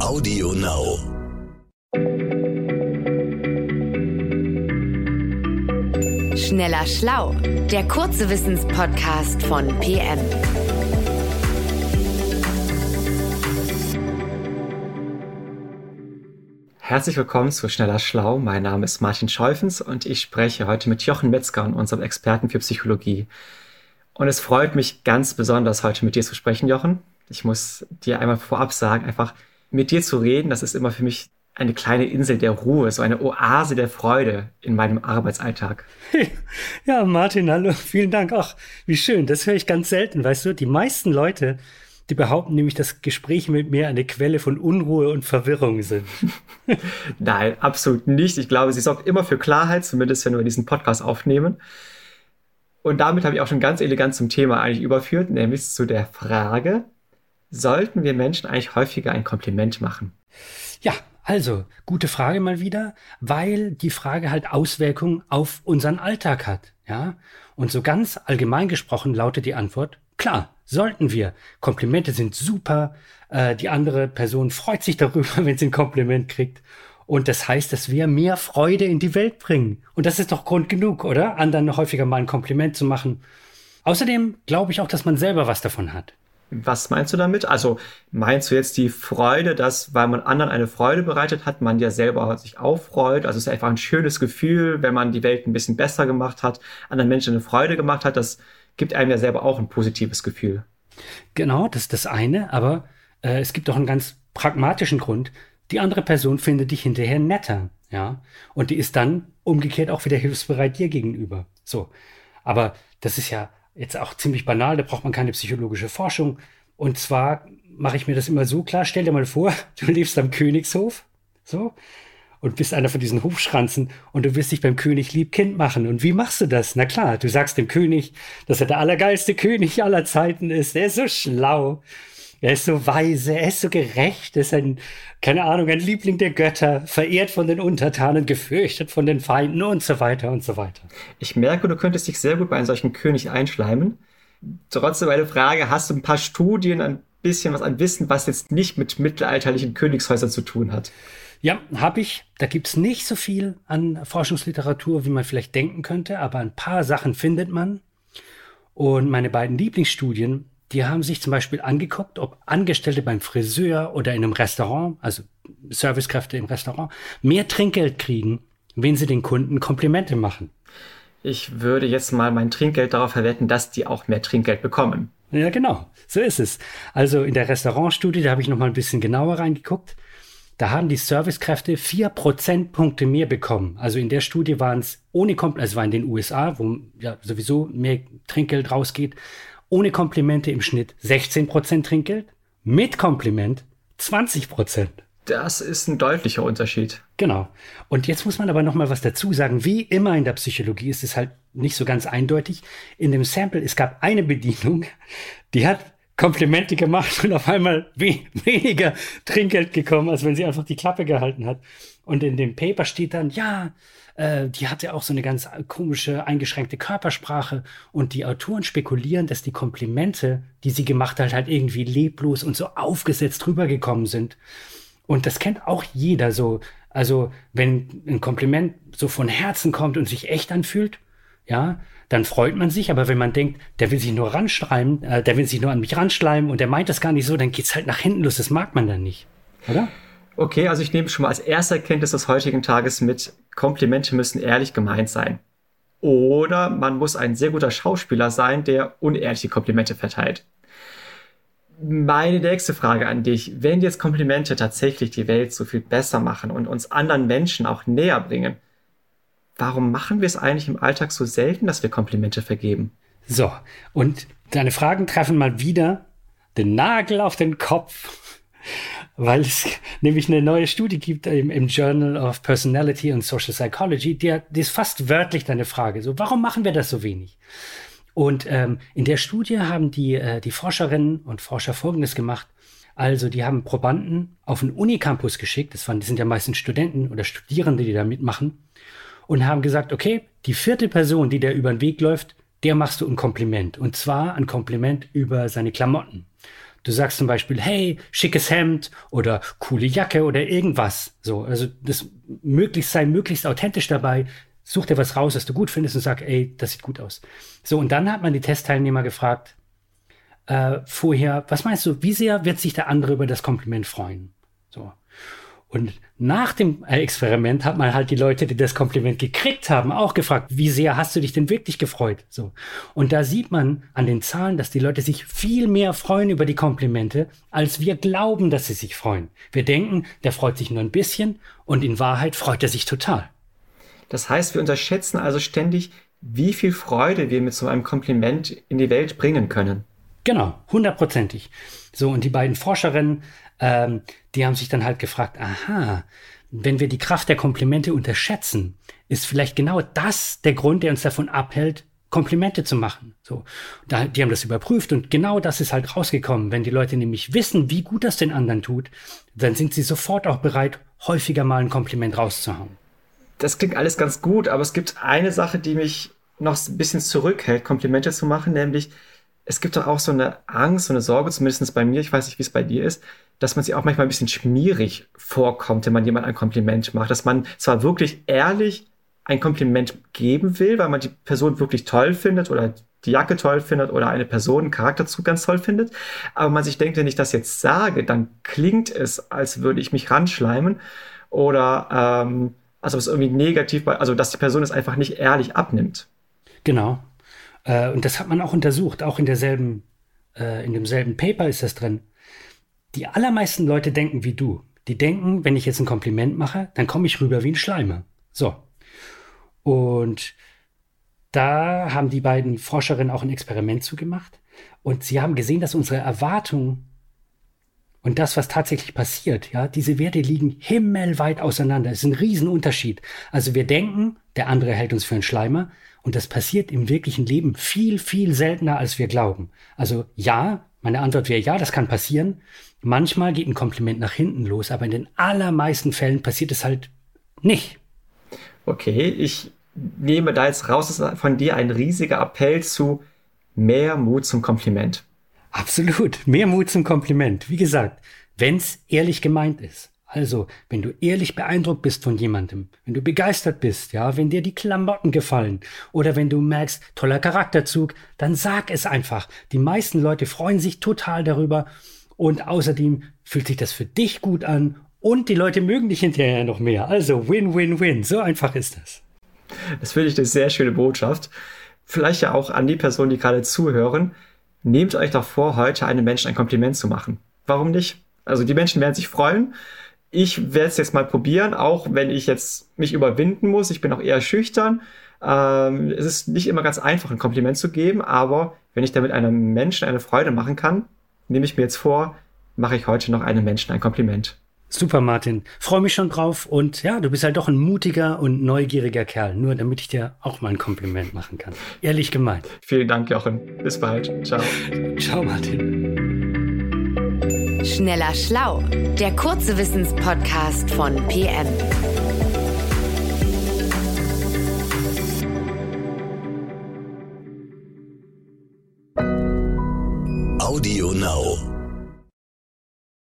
Audio Now. Schneller Schlau, der kurze Wissenspodcast von PM. Herzlich willkommen zu Schneller Schlau. Mein Name ist Martin Scheufens und ich spreche heute mit Jochen Metzger, unserem Experten für Psychologie. Und es freut mich ganz besonders, heute mit dir zu sprechen, Jochen. Ich muss dir einmal vorab sagen, einfach mit dir zu reden, das ist immer für mich eine kleine Insel der Ruhe, so eine Oase der Freude in meinem Arbeitsalltag. Ja, Martin, hallo, vielen Dank. Ach, wie schön, das höre ich ganz selten, weißt du? Die meisten Leute, die behaupten nämlich, dass Gespräche mit mir eine Quelle von Unruhe und Verwirrung sind. Nein, absolut nicht. Ich glaube, sie sorgt immer für Klarheit, zumindest wenn wir diesen Podcast aufnehmen. Und damit habe ich auch schon ganz elegant zum Thema eigentlich überführt, nämlich zu der Frage, sollten wir Menschen eigentlich häufiger ein Kompliment machen? Ja, also, gute Frage mal wieder, weil die Frage halt Auswirkungen auf unseren Alltag hat, ja? Und so ganz allgemein gesprochen lautet die Antwort, klar, sollten wir. Komplimente sind super, äh, die andere Person freut sich darüber, wenn sie ein Kompliment kriegt. Und das heißt, dass wir mehr Freude in die Welt bringen. Und das ist doch Grund genug, oder? Anderen häufiger mal ein Kompliment zu machen. Außerdem glaube ich auch, dass man selber was davon hat. Was meinst du damit? Also meinst du jetzt die Freude, dass, weil man anderen eine Freude bereitet hat, man ja selber sich auch freut? Also es ist einfach ein schönes Gefühl, wenn man die Welt ein bisschen besser gemacht hat, anderen Menschen eine Freude gemacht hat. Das gibt einem ja selber auch ein positives Gefühl. Genau, das ist das eine, aber äh, es gibt auch einen ganz pragmatischen Grund. Die andere Person findet dich hinterher netter, ja. Und die ist dann umgekehrt auch wieder hilfsbereit dir gegenüber. So. Aber das ist ja jetzt auch ziemlich banal, da braucht man keine psychologische Forschung. Und zwar mache ich mir das immer so klar, stell dir mal vor, du lebst am Königshof, so, und bist einer von diesen Hofschranzen und du wirst dich beim König lieb Kind machen. Und wie machst du das? Na klar, du sagst dem König, dass er der allergeilste König aller Zeiten ist. Er ist so schlau. Er ist so weise, er ist so gerecht, er ist ein, keine Ahnung, ein Liebling der Götter, verehrt von den Untertanen, gefürchtet von den Feinden und so weiter und so weiter. Ich merke, du könntest dich sehr gut bei einem solchen König einschleimen. Trotzdem eine Frage, hast du ein paar Studien, ein bisschen was an Wissen, was jetzt nicht mit mittelalterlichen Königshäusern zu tun hat? Ja, habe ich. Da gibt's nicht so viel an Forschungsliteratur, wie man vielleicht denken könnte, aber ein paar Sachen findet man. Und meine beiden Lieblingsstudien die haben sich zum Beispiel angeguckt, ob Angestellte beim Friseur oder in einem Restaurant, also Servicekräfte im Restaurant, mehr Trinkgeld kriegen, wenn sie den Kunden Komplimente machen. Ich würde jetzt mal mein Trinkgeld darauf verwetten, dass die auch mehr Trinkgeld bekommen. Ja, genau. So ist es. Also in der Restaurantstudie, da habe ich noch mal ein bisschen genauer reingeguckt. Da haben die Servicekräfte vier Prozentpunkte mehr bekommen. Also in der Studie waren es ohne Kompliment, also war in den USA, wo ja sowieso mehr Trinkgeld rausgeht, ohne Komplimente im Schnitt 16% Trinkgeld, mit Kompliment 20%. Das ist ein deutlicher Unterschied. Genau. Und jetzt muss man aber noch mal was dazu sagen. Wie immer in der Psychologie ist es halt nicht so ganz eindeutig. In dem Sample, es gab eine Bedienung, die hat Komplimente gemacht und auf einmal we weniger Trinkgeld gekommen, als wenn sie einfach die Klappe gehalten hat. Und in dem Paper steht dann, ja, äh, die hatte auch so eine ganz komische, eingeschränkte Körpersprache. Und die Autoren spekulieren, dass die Komplimente, die sie gemacht hat, halt irgendwie leblos und so aufgesetzt rübergekommen sind. Und das kennt auch jeder so. Also, wenn ein Kompliment so von Herzen kommt und sich echt anfühlt, ja, dann freut man sich, aber wenn man denkt, der will sich nur ranschreiben, äh, der will sich nur an mich ranschleimen und der meint das gar nicht so, dann geht's halt nach hinten los, das mag man dann nicht, oder? Okay, also ich nehme schon mal als erste Erkenntnis des heutigen Tages mit, Komplimente müssen ehrlich gemeint sein. Oder man muss ein sehr guter Schauspieler sein, der unehrliche Komplimente verteilt. Meine nächste Frage an dich. Wenn jetzt Komplimente tatsächlich die Welt so viel besser machen und uns anderen Menschen auch näher bringen, warum machen wir es eigentlich im Alltag so selten, dass wir Komplimente vergeben? So, und deine Fragen treffen mal wieder den Nagel auf den Kopf weil es nämlich eine neue Studie gibt im, im, Journal of Personality and Social Psychology, die, die ist fast wörtlich deine Frage. So, warum machen wir das so wenig? Und ähm, in der Studie haben die, äh, die Forscherinnen und Forscher Folgendes gemacht. Also, die haben Probanden auf einen Unicampus geschickt. Das, waren, das sind ja meistens Studenten oder Studierende, die da mitmachen. Und haben gesagt, okay, die vierte Person, die da über den Weg läuft, der machst du ein Kompliment. Und zwar ein Kompliment über seine Klamotten. Du sagst zum Beispiel, hey, schickes Hemd oder coole Jacke oder irgendwas. So, also das möglichst sei möglichst authentisch dabei. Such dir was raus, was du gut findest und sag, ey, das sieht gut aus. So, und dann hat man die Testteilnehmer gefragt, äh, vorher, was meinst du, wie sehr wird sich der andere über das Kompliment freuen? Und nach dem Experiment hat man halt die Leute, die das Kompliment gekriegt haben, auch gefragt, wie sehr hast du dich denn wirklich gefreut? So. Und da sieht man an den Zahlen, dass die Leute sich viel mehr freuen über die Komplimente, als wir glauben, dass sie sich freuen. Wir denken, der freut sich nur ein bisschen und in Wahrheit freut er sich total. Das heißt, wir unterschätzen also ständig, wie viel Freude wir mit so einem Kompliment in die Welt bringen können. Genau, hundertprozentig. So, und die beiden Forscherinnen ähm, die haben sich dann halt gefragt, aha, wenn wir die Kraft der Komplimente unterschätzen, ist vielleicht genau das der Grund, der uns davon abhält, Komplimente zu machen. So, da, die haben das überprüft und genau das ist halt rausgekommen. Wenn die Leute nämlich wissen, wie gut das den anderen tut, dann sind sie sofort auch bereit, häufiger mal ein Kompliment rauszuhauen. Das klingt alles ganz gut, aber es gibt eine Sache, die mich noch ein bisschen zurückhält, Komplimente zu machen, nämlich es gibt doch auch so eine Angst, so eine Sorge, zumindest bei mir, ich weiß nicht, wie es bei dir ist, dass man sich auch manchmal ein bisschen schmierig vorkommt, wenn man jemand ein Kompliment macht. Dass man zwar wirklich ehrlich ein Kompliment geben will, weil man die Person wirklich toll findet oder die Jacke toll findet oder eine Person, einen Charakterzug ganz toll findet, aber man sich denkt, wenn ich das jetzt sage, dann klingt es, als würde ich mich ranschleimen oder ähm, also es irgendwie negativ, also dass die Person es einfach nicht ehrlich abnimmt. Genau. Äh, und das hat man auch untersucht, auch in derselben, äh, in demselben Paper ist das drin die allermeisten Leute denken wie du. Die denken, wenn ich jetzt ein Kompliment mache, dann komme ich rüber wie ein Schleimer. So. Und da haben die beiden Forscherinnen auch ein Experiment zugemacht. Und sie haben gesehen, dass unsere Erwartungen und das, was tatsächlich passiert, ja, diese Werte liegen himmelweit auseinander. Es ist ein Riesenunterschied. Also wir denken, der andere hält uns für einen Schleimer. Und das passiert im wirklichen Leben viel, viel seltener, als wir glauben. Also ja, meine Antwort wäre ja, das kann passieren. Manchmal geht ein Kompliment nach hinten los, aber in den allermeisten Fällen passiert es halt nicht. Okay, ich nehme da jetzt raus von dir ein riesiger Appell zu mehr Mut zum Kompliment. Absolut, mehr Mut zum Kompliment. Wie gesagt, wenn es ehrlich gemeint ist. Also, wenn du ehrlich beeindruckt bist von jemandem, wenn du begeistert bist, ja, wenn dir die Klamotten gefallen oder wenn du merkst, toller Charakterzug, dann sag es einfach. Die meisten Leute freuen sich total darüber und außerdem fühlt sich das für dich gut an und die Leute mögen dich hinterher noch mehr. Also win, win, win. So einfach ist das. Das finde ich eine sehr schöne Botschaft. Vielleicht ja auch an die Personen, die gerade zuhören. Nehmt euch doch vor, heute einem Menschen ein Kompliment zu machen. Warum nicht? Also die Menschen werden sich freuen. Ich werde es jetzt mal probieren, auch wenn ich jetzt mich überwinden muss. Ich bin auch eher schüchtern. Ähm, es ist nicht immer ganz einfach, ein Kompliment zu geben, aber wenn ich damit einem Menschen eine Freude machen kann, nehme ich mir jetzt vor, mache ich heute noch einem Menschen ein Kompliment. Super, Martin. Freue mich schon drauf. Und ja, du bist halt doch ein mutiger und neugieriger Kerl. Nur damit ich dir auch mal ein Kompliment machen kann. Ehrlich gemeint. Vielen Dank, Jochen. Bis bald. Ciao. Ciao, Martin. Schneller Schlau. Der kurze Wissenspodcast von PM.